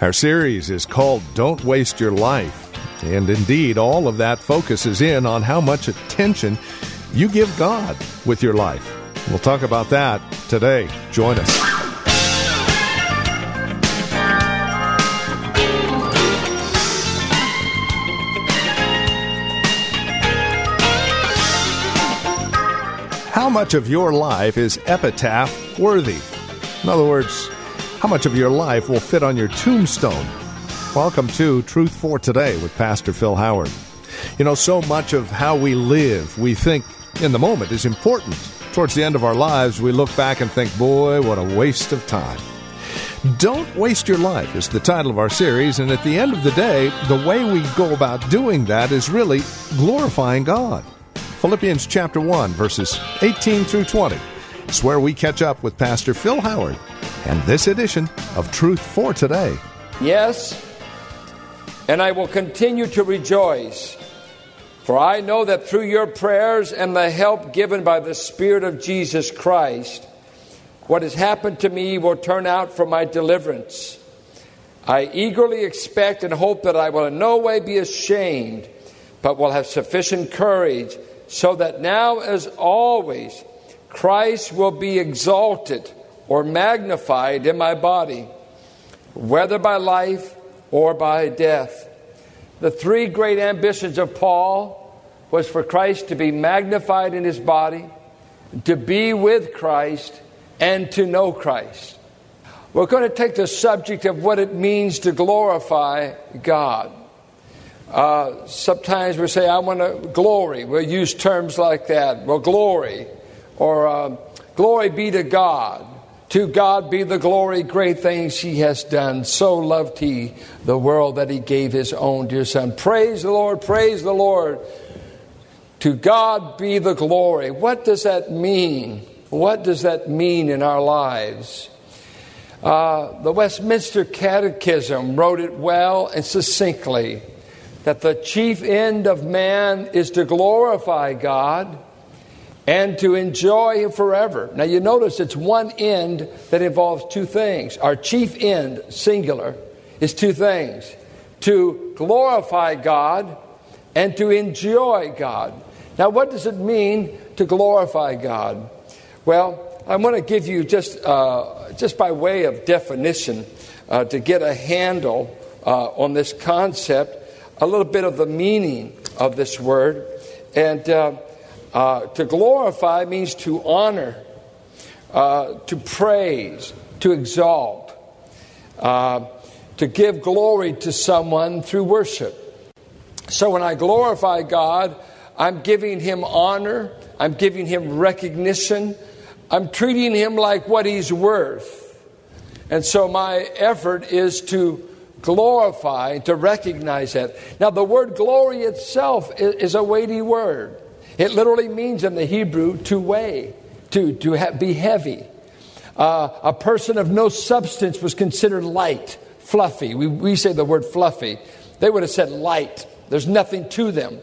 Our series is called Don't Waste Your Life. And indeed, all of that focuses in on how much attention you give God with your life. We'll talk about that today. Join us. How much of your life is epitaph worthy? In other words, how much of your life will fit on your tombstone? Welcome to Truth for Today with Pastor Phil Howard. You know, so much of how we live, we think in the moment is important. Towards the end of our lives, we look back and think, boy, what a waste of time. Don't Waste Your Life is the title of our series, and at the end of the day, the way we go about doing that is really glorifying God. Philippians chapter 1, verses 18 through 20 is where we catch up with Pastor Phil Howard and this edition of Truth for Today. Yes, and I will continue to rejoice, for I know that through your prayers and the help given by the Spirit of Jesus Christ, what has happened to me will turn out for my deliverance. I eagerly expect and hope that I will in no way be ashamed, but will have sufficient courage so that now, as always, Christ will be exalted or magnified in my body, whether by life or by death. The three great ambitions of Paul was for Christ to be magnified in his body, to be with Christ, and to know Christ. We're going to take the subject of what it means to glorify God. Uh, sometimes we say, I want to glory. We'll use terms like that. Well, glory. Or uh, glory be to God. To God be the glory, great things He has done. So loved He the world that He gave His own dear Son. Praise the Lord, praise the Lord. To God be the glory. What does that mean? What does that mean in our lives? Uh, the Westminster Catechism wrote it well and succinctly that the chief end of man is to glorify God and to enjoy Him forever. Now, you notice it's one end that involves two things. Our chief end, singular, is two things to glorify God and to enjoy God. Now, what does it mean to glorify God? Well, I want to give you just, uh, just by way of definition, uh, to get a handle uh, on this concept, a little bit of the meaning of this word. And uh, to glorify means to honor, uh, to praise, to exalt, uh, to give glory to someone through worship. So when I glorify God, I'm giving Him honor, I'm giving Him recognition, I'm treating Him like what He's worth. And so my effort is to glorify, to recognize that. Now, the word glory itself is a weighty word. It literally means in the Hebrew to weigh, to, to ha- be heavy. Uh, a person of no substance was considered light, fluffy. We, we say the word fluffy. They would have said light. There's nothing to them.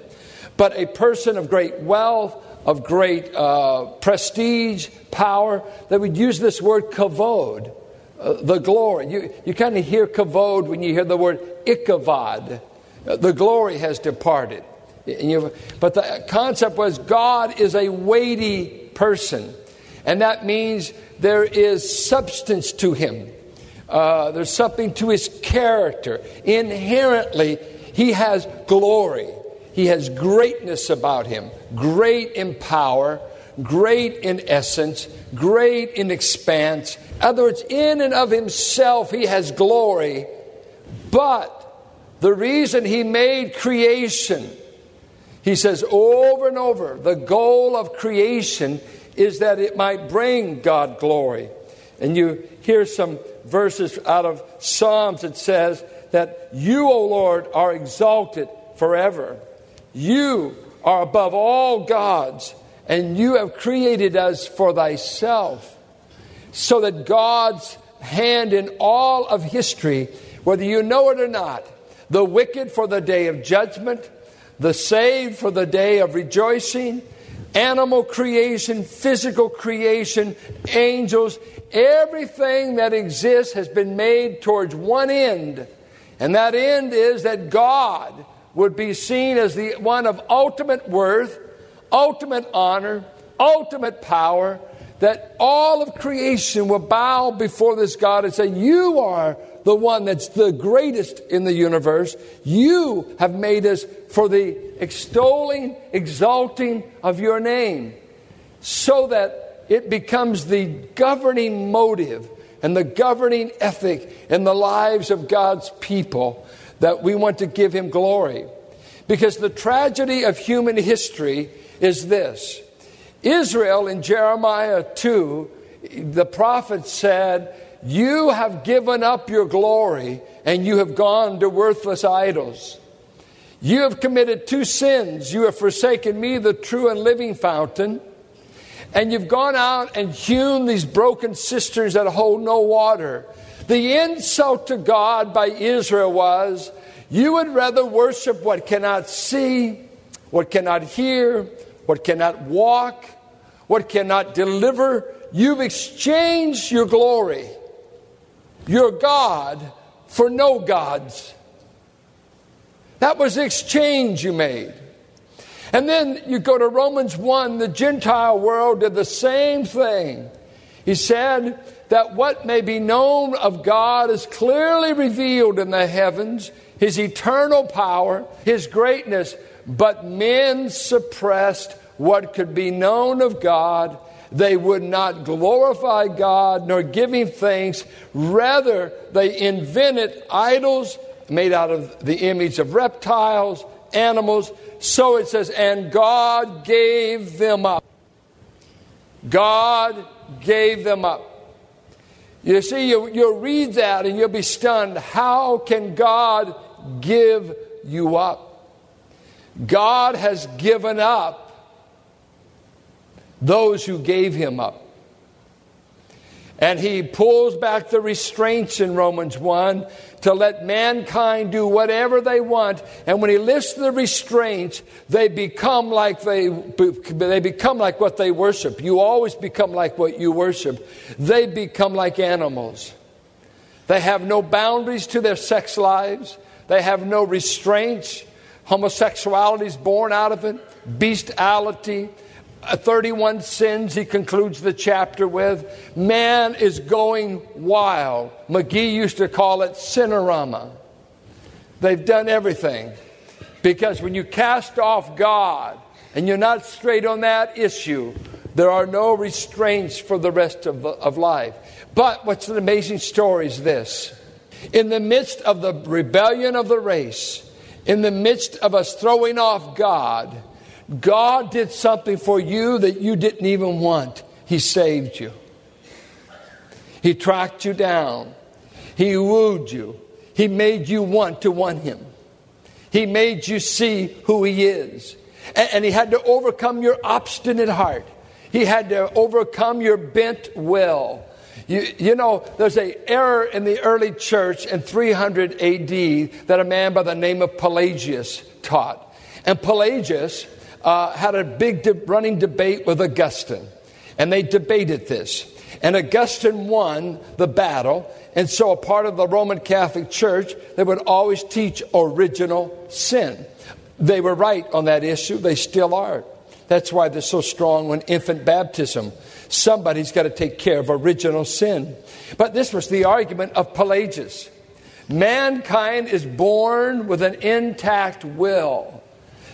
But a person of great wealth, of great uh, prestige, power, they would use this word kavod, uh, the glory. You, you kind of hear kavod when you hear the word Ichabod. Uh, the glory has departed. You, but the concept was God is a weighty person. And that means there is substance to him. Uh, there's something to his character. Inherently, he has glory. He has greatness about him, great in power, great in essence, great in expanse. In other words, in and of himself, he has glory. But the reason he made creation he says over and over the goal of creation is that it might bring God glory. And you hear some verses out of Psalms, it says that you, O Lord, are exalted forever. You are above all gods, and you have created us for thyself, so that God's hand in all of history, whether you know it or not, the wicked for the day of judgment, the saved for the day of rejoicing, animal creation, physical creation, angels, everything that exists has been made towards one end. And that end is that God would be seen as the one of ultimate worth, ultimate honor, ultimate power, that all of creation will bow before this God and say, You are the one that's the greatest in the universe. You have made us for the extolling, exalting of your name, so that it becomes the governing motive and the governing ethic in the lives of God's people that we want to give Him glory. Because the tragedy of human history is this Israel in Jeremiah 2, the prophet said, You have given up your glory and you have gone to worthless idols. You have committed two sins. You have forsaken me, the true and living fountain, and you've gone out and hewn these broken cisterns that hold no water. The insult to God by Israel was, You would rather worship what cannot see, what cannot hear, what cannot walk, what cannot deliver. You've exchanged your glory, your God, for no gods. That was the exchange you made. And then you go to Romans 1, the Gentile world did the same thing. He said that what may be known of God is clearly revealed in the heavens, his eternal power, his greatness, but men suppressed what could be known of God. They would not glorify God nor give him thanks. Rather, they invented idols made out of the image of reptiles, animals. So it says, and God gave them up. God gave them up. You see, you, you'll read that and you'll be stunned. How can God give you up? God has given up those who gave him up. And he pulls back the restraints in Romans 1 to let mankind do whatever they want. And when he lifts the restraints, they become like they, they become like what they worship. You always become like what you worship. They become like animals. They have no boundaries to their sex lives. They have no restraints. Homosexuality is born out of it. Bestiality, Uh, 31 sins he concludes the chapter with. Man is going wild. McGee used to call it cinerama. They've done everything. Because when you cast off God and you're not straight on that issue, there are no restraints for the rest of, of life. But what's an amazing story is this. In the midst of the rebellion of the race, in the midst of us throwing off God, God did something for you that you didn't even want. He saved you. He tracked you down. He wooed you. He made you want to want Him. He made you see who He is. And, and He had to overcome your obstinate heart. He had to overcome your bent will. You, you, know, there's an error in the early church in 300 AD that a man by the name of Pelagius taught. And Pelagius uh, had a big de- running debate with Augustine, and they debated this. And Augustine won the battle, and so a part of the Roman Catholic Church, they would always teach original sin. They were right on that issue, they still are. That's why they're so strong on infant baptism. Somebody's got to take care of original sin. But this was the argument of Pelagius. Mankind is born with an intact will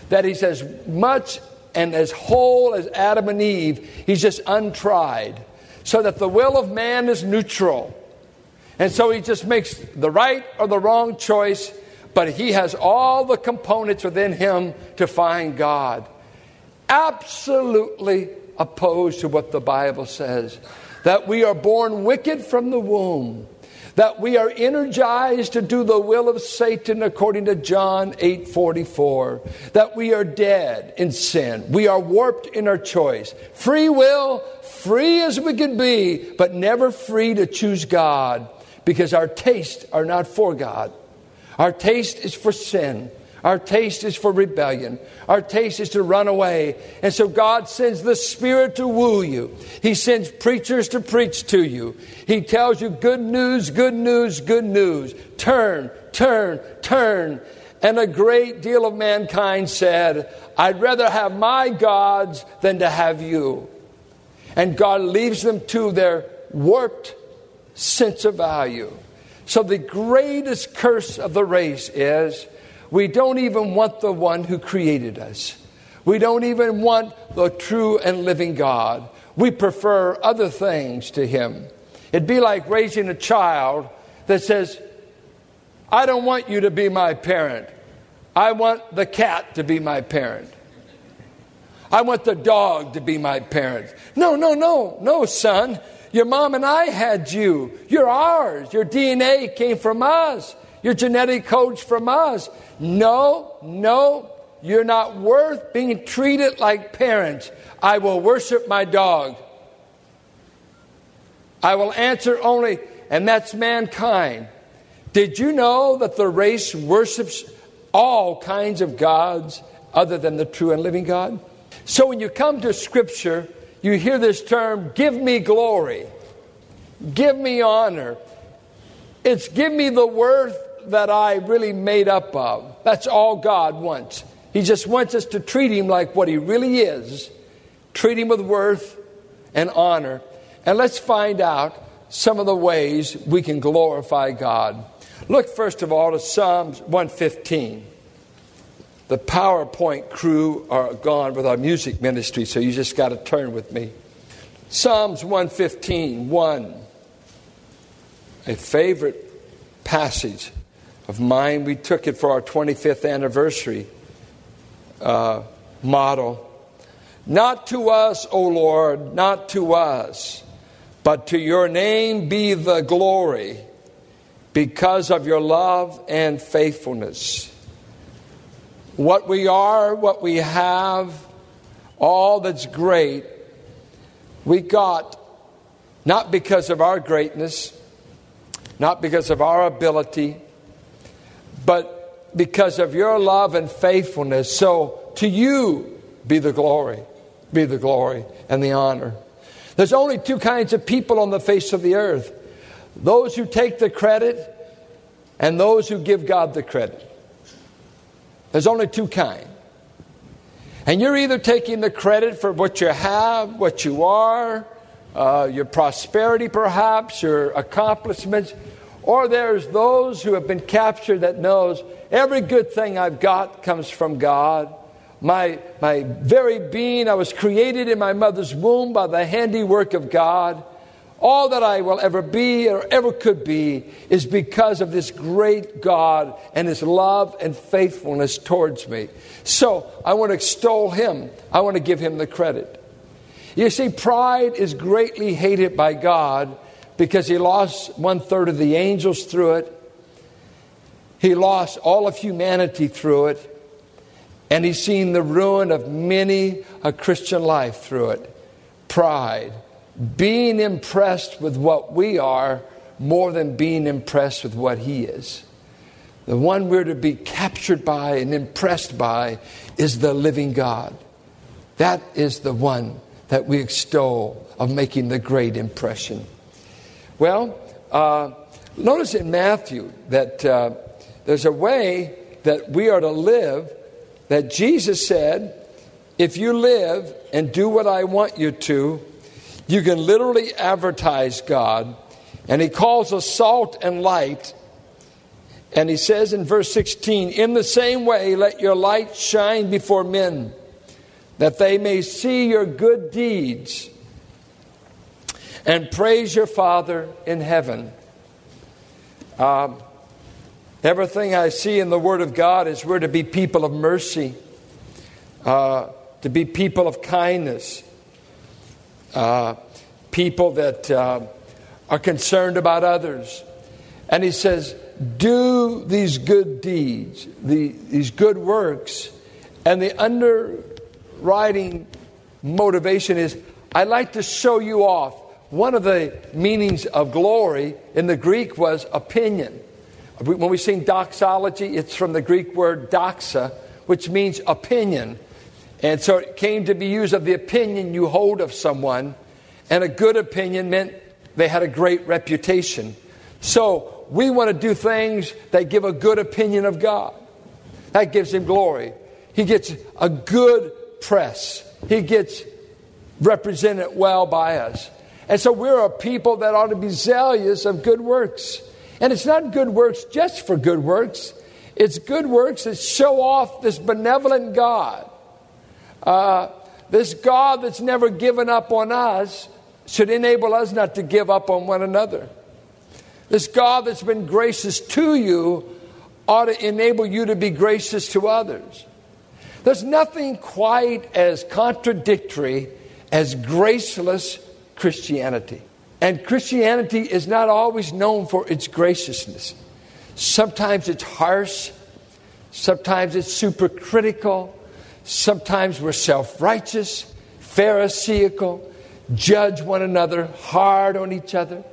that he's as much and as whole as Adam and Eve. He's just untried. So that the will of man is neutral. And so he just makes the right or the wrong choice, but he has all the components within him to find God. Absolutely opposed to what the Bible says that we are born wicked from the womb that we are energized to do the will of Satan according to John 8:44 that we are dead in sin. We are warped in our choice. Free will free as we can be but never free to choose God because our tastes are not for God. Our taste is for sin our taste is for rebellion. Our taste is to run away. And so God sends the Spirit to woo you. He sends preachers to preach to you. He tells you good news, good news, good news. Turn, turn, turn. And a great deal of mankind said, I'd rather have my gods than to have you. And God leaves them to their warped sense of value. So the greatest curse of the race is we don't even want the one who created us. We don't even want the true and living God. We prefer other things to Him. It'd be like raising a child that says, I don't want you to be my parent. I want the cat to be my parent. I want the dog to be my parent. No, no, no, no, son. Your mom and I had you. You're ours. Your DNA came from us. Your genetic code's from us. No, no, you're not worth being treated like parents. I will worship my dog. I will answer only, and that's mankind. Did you know that the race worships all kinds of gods other than the true and living God? So when you come to Scripture, you hear this term, give me glory, give me honor. It's give me the worth that I really made up of. That's all God wants. He just wants us to treat Him like what He really is, treat Him with worth and honor. And let's find out some of the ways we can glorify God. Look, first of all, to Psalms 115. The PowerPoint crew are gone with our music ministry, so you just got to turn with me. Psalms 115, 1. A favorite passage of mine. We took it for our 25th anniversary uh, model. Not to us, O Lord, not to us, but to your name be the glory because of your love and faithfulness. What we are, what we have, all that's great, we got not because of our greatness, not because of our ability, but because of your love and faithfulness. So to you be the glory, be the glory and the honor. There's only two kinds of people on the face of the earth those who take the credit and those who give God the credit. There's only two kinds. And you're either taking the credit for what you have, what you are, uh, your prosperity perhaps, your accomplishments, or there's those who have been captured that knows every good thing I've got comes from God. My, my very being, I was created in my mother's womb by the handiwork of God. All that I will ever be or ever could be is because of this great God and His love and faithfulness towards me. So I want to extol Him. I want to give Him the credit. You see, pride is greatly hated by God because he lost one third of the angels through it. He lost all of humanity through it. And he's seen the ruin of many a Christian life through it. Pride. Being impressed with what we are more than being impressed with what he is. The one we're to be captured by and impressed by is the living God. That is the one that we extol of making the great impression. Well, uh, notice in Matthew that uh, there's a way that we are to live that Jesus said, if you live and do what I want you to, you can literally advertise God. And he calls us salt and light. And he says in verse 16, In the same way, let your light shine before men, that they may see your good deeds and praise your Father in heaven. Um, everything I see in the Word of God is we're to be people of mercy, uh, to be people of kindness, uh, people that uh, are concerned about others. And he says, Do these good deeds, the, these good works. And the underwriting motivation is, I'd like to show you off. One of the meanings of glory in the Greek was opinion. When we sing doxology, it's from the Greek word doxa, which means opinion. And so it came to be used of the opinion you hold of someone. And a good opinion meant they had a great reputation. So we want to do things that give a good opinion of God. That gives him glory. He gets a good press. He gets represented well by us. And so we're a people that ought to be zealous of good works. And it's not good works just for good works, it's good works that show off this benevolent God. Uh, this God that's never given up on us should enable us not to give up on one another. This God that's been gracious to you ought to enable you to be gracious to others. There's nothing quite as contradictory as graceless Christianity. And Christianity is not always known for its graciousness. Sometimes it's harsh, sometimes it's supercritical, sometimes we're self righteous, pharisaical, judge one another, hard on each other.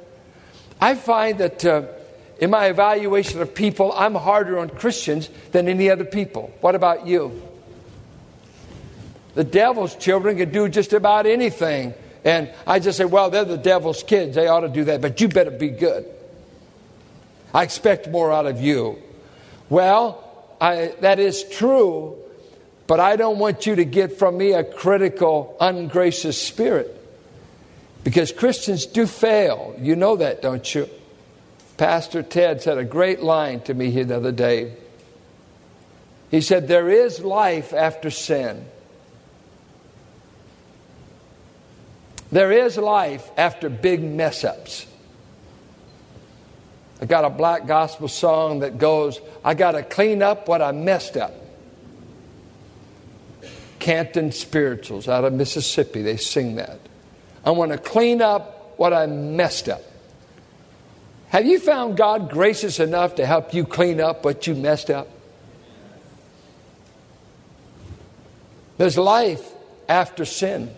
I find that uh, in my evaluation of people, I'm harder on Christians than any other people. What about you? The devil's children can do just about anything and I just say, well, they're the devil's kids. They ought to do that, but you better be good. I expect more out of you. Well, I, that is true, but I don't want you to get from me a critical, ungracious spirit. Because Christians do fail. You know that, don't you? Pastor Ted said a great line to me here the other day. He said, There is life after sin. There is life after big mess ups. I got a black gospel song that goes, I got to clean up what I messed up. Canton Spirituals out of Mississippi, they sing that. I want to clean up what I messed up. Have you found God gracious enough to help you clean up what you messed up? There's life after sin.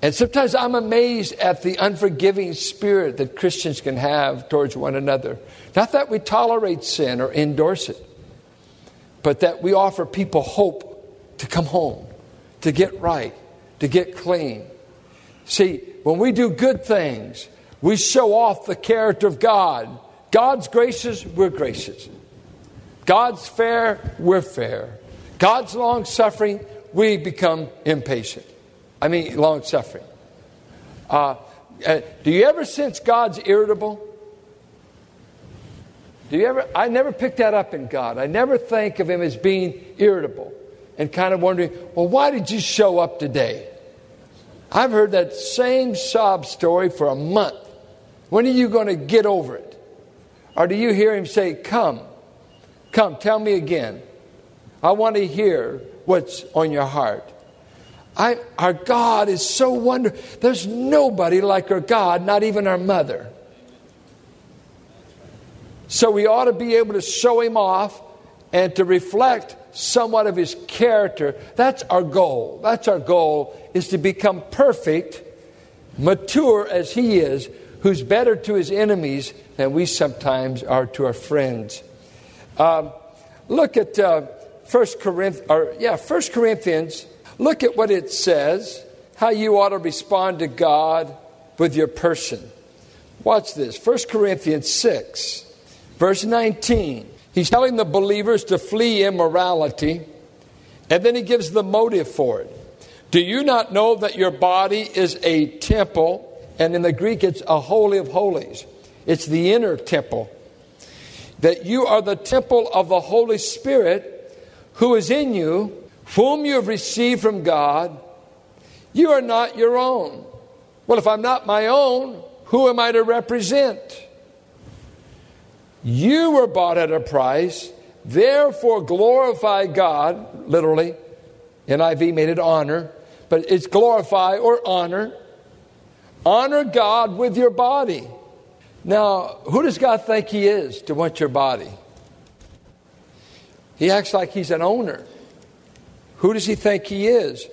And sometimes I'm amazed at the unforgiving spirit that Christians can have towards one another. Not that we tolerate sin or endorse it, but that we offer people hope to come home, to get right, to get clean. See, when we do good things, we show off the character of God. God's gracious, we're gracious. God's fair, we're fair. God's long suffering, we become impatient. I mean, long suffering. Uh, uh, do you ever sense God's irritable? Do you ever? I never pick that up in God. I never think of Him as being irritable and kind of wondering, well, why did you show up today? I've heard that same sob story for a month. When are you going to get over it? Or do you hear Him say, Come, come, tell me again. I want to hear what's on your heart. I, our God is so wonderful. There's nobody like our God, not even our mother. So we ought to be able to show him off and to reflect somewhat of his character. That's our goal. That's our goal is to become perfect, mature as he is, who's better to his enemies than we sometimes are to our friends. Um, look at uh, 1 Corinthians, or yeah, 1 Corinthians Look at what it says, how you ought to respond to God with your person. Watch this 1 Corinthians 6, verse 19. He's telling the believers to flee immorality, and then he gives the motive for it. Do you not know that your body is a temple? And in the Greek, it's a holy of holies, it's the inner temple. That you are the temple of the Holy Spirit who is in you whom you have received from God, you are not your own. Well, if I'm not my own, who am I to represent? You were bought at a price, therefore glorify God, literally. NIV made it honor, but it's glorify or honor. Honor God with your body. Now, who does God think He is to want your body? He acts like He's an owner. Who does He think He is?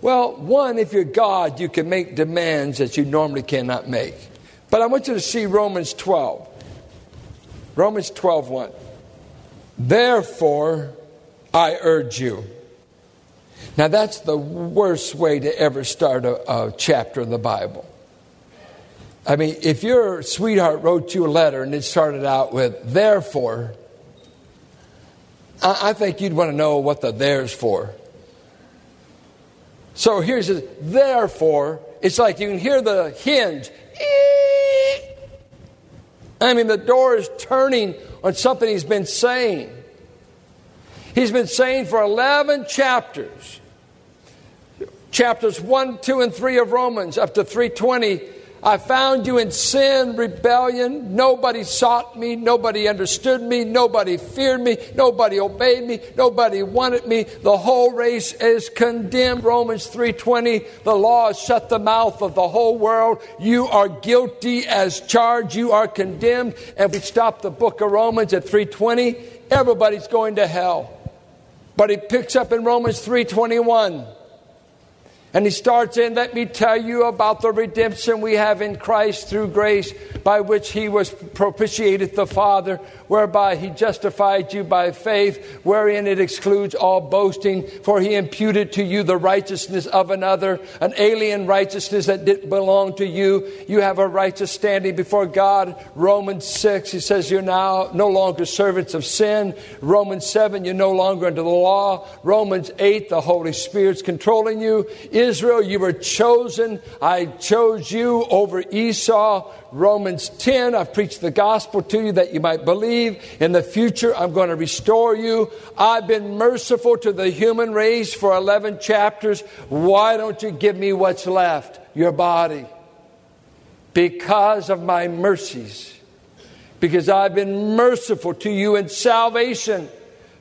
Well, one, if you're God, you can make demands that you normally cannot make. But I want you to see Romans 12. Romans 12, 1. Therefore, I urge you. Now, that's the worst way to ever start a, a chapter in the Bible. I mean, if your sweetheart wrote you a letter and it started out with, therefore, I, I think you'd want to know what the there's for. So here's a therefore, it's like you can hear the hinge. I mean, the door is turning on something he's been saying. He's been saying for 11 chapters, chapters 1, 2, and 3 of Romans, up to 320 I found you in sin, rebellion. Nobody sought me. Nobody understood me. Nobody feared me. Nobody obeyed me. Nobody wanted me. The whole race is condemned. Romans 3:20. The law has shut the mouth of the whole world. You are guilty as charged. You are condemned. And we stop the book of Romans at 3:20. Everybody's going to hell. But he picks up in Romans 3:21. And he starts in, let me tell you about the redemption we have in Christ through grace, by which he was propitiated the Father, whereby he justified you by faith, wherein it excludes all boasting, for he imputed to you the righteousness of another, an alien righteousness that didn't belong to you. You have a righteous standing before God. Romans 6, he says, You're now no longer servants of sin. Romans 7, you're no longer under the law. Romans 8, the Holy Spirit's controlling you. Israel, you were chosen. I chose you over Esau. Romans 10, I've preached the gospel to you that you might believe. In the future, I'm going to restore you. I've been merciful to the human race for 11 chapters. Why don't you give me what's left? Your body. Because of my mercies. Because I've been merciful to you in salvation.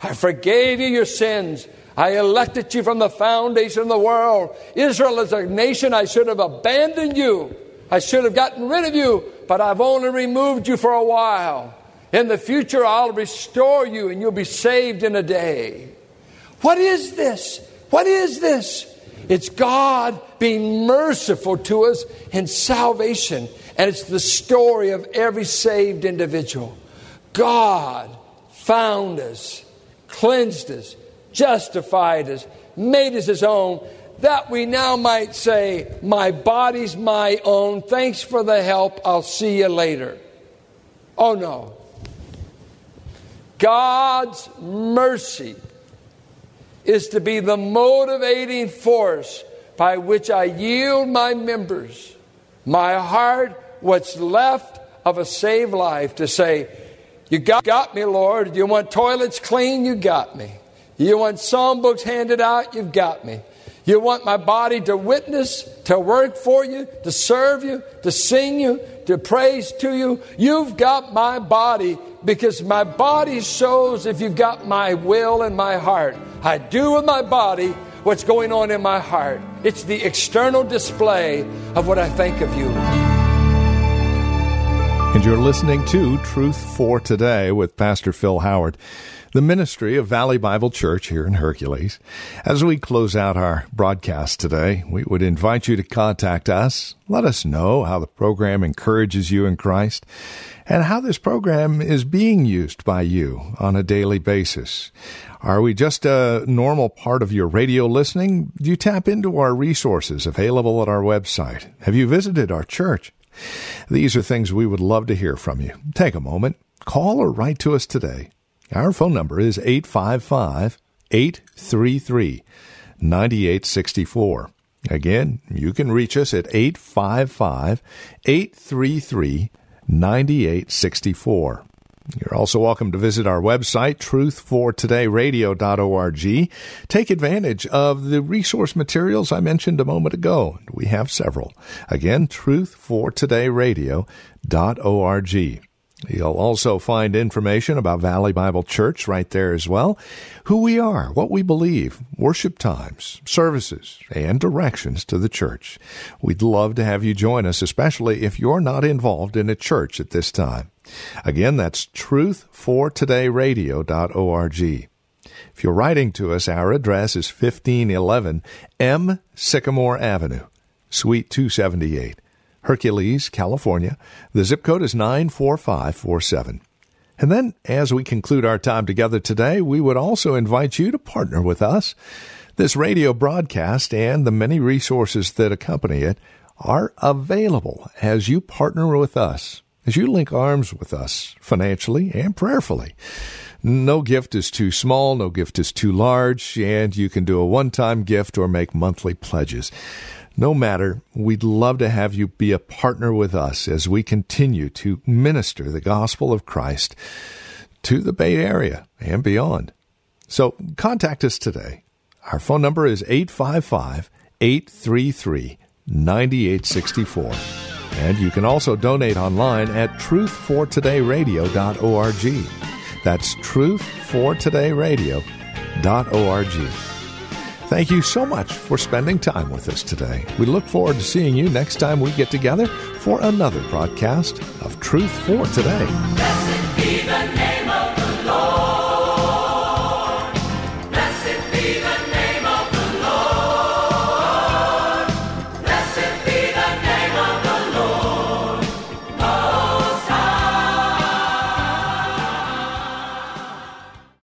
I forgave you your sins. I elected you from the foundation of the world. Israel is a nation I should have abandoned you. I should have gotten rid of you, but I've only removed you for a while. In the future, I'll restore you and you'll be saved in a day. What is this? What is this? It's God being merciful to us in salvation. And it's the story of every saved individual. God found us, cleansed us, justified us, made us his own, that we now might say, My body's my own. Thanks for the help. I'll see you later. Oh no. God's mercy is to be the motivating force by which I yield my members, my heart, what's left of a saved life, to say, You got, got me, Lord. You want toilets clean? You got me. You want psalm books handed out? You've got me. You want my body to witness, to work for you, to serve you, to sing you, to praise to you. You've got my body because my body shows if you've got my will and my heart. I do with my body what's going on in my heart. It's the external display of what I think of you. And you're listening to Truth for Today with Pastor Phil Howard the ministry of Valley Bible Church here in Hercules. As we close out our broadcast today, we would invite you to contact us. Let us know how the program encourages you in Christ and how this program is being used by you on a daily basis. Are we just a normal part of your radio listening? Do you tap into our resources available at our website? Have you visited our church? These are things we would love to hear from you. Take a moment, call or write to us today. Our phone number is 855 833 9864. Again, you can reach us at 855 833 9864. You're also welcome to visit our website, truthfortodayradio.org. Take advantage of the resource materials I mentioned a moment ago. We have several. Again, truthfortodayradio.org. You'll also find information about Valley Bible Church right there as well, who we are, what we believe, worship times, services, and directions to the church. We'd love to have you join us, especially if you're not involved in a church at this time. Again, that's truthfortodayradio.org. If you're writing to us, our address is 1511 M Sycamore Avenue, Suite 278. Hercules, California. The zip code is 94547. And then, as we conclude our time together today, we would also invite you to partner with us. This radio broadcast and the many resources that accompany it are available as you partner with us, as you link arms with us financially and prayerfully. No gift is too small, no gift is too large, and you can do a one time gift or make monthly pledges. No matter, we'd love to have you be a partner with us as we continue to minister the gospel of Christ to the Bay Area and beyond. So contact us today. Our phone number is 855 833 9864. And you can also donate online at truthfortodayradio.org. That's truthfortodayradio.org. Thank you so much for spending time with us today. We look forward to seeing you next time we get together for another broadcast of Truth for Today.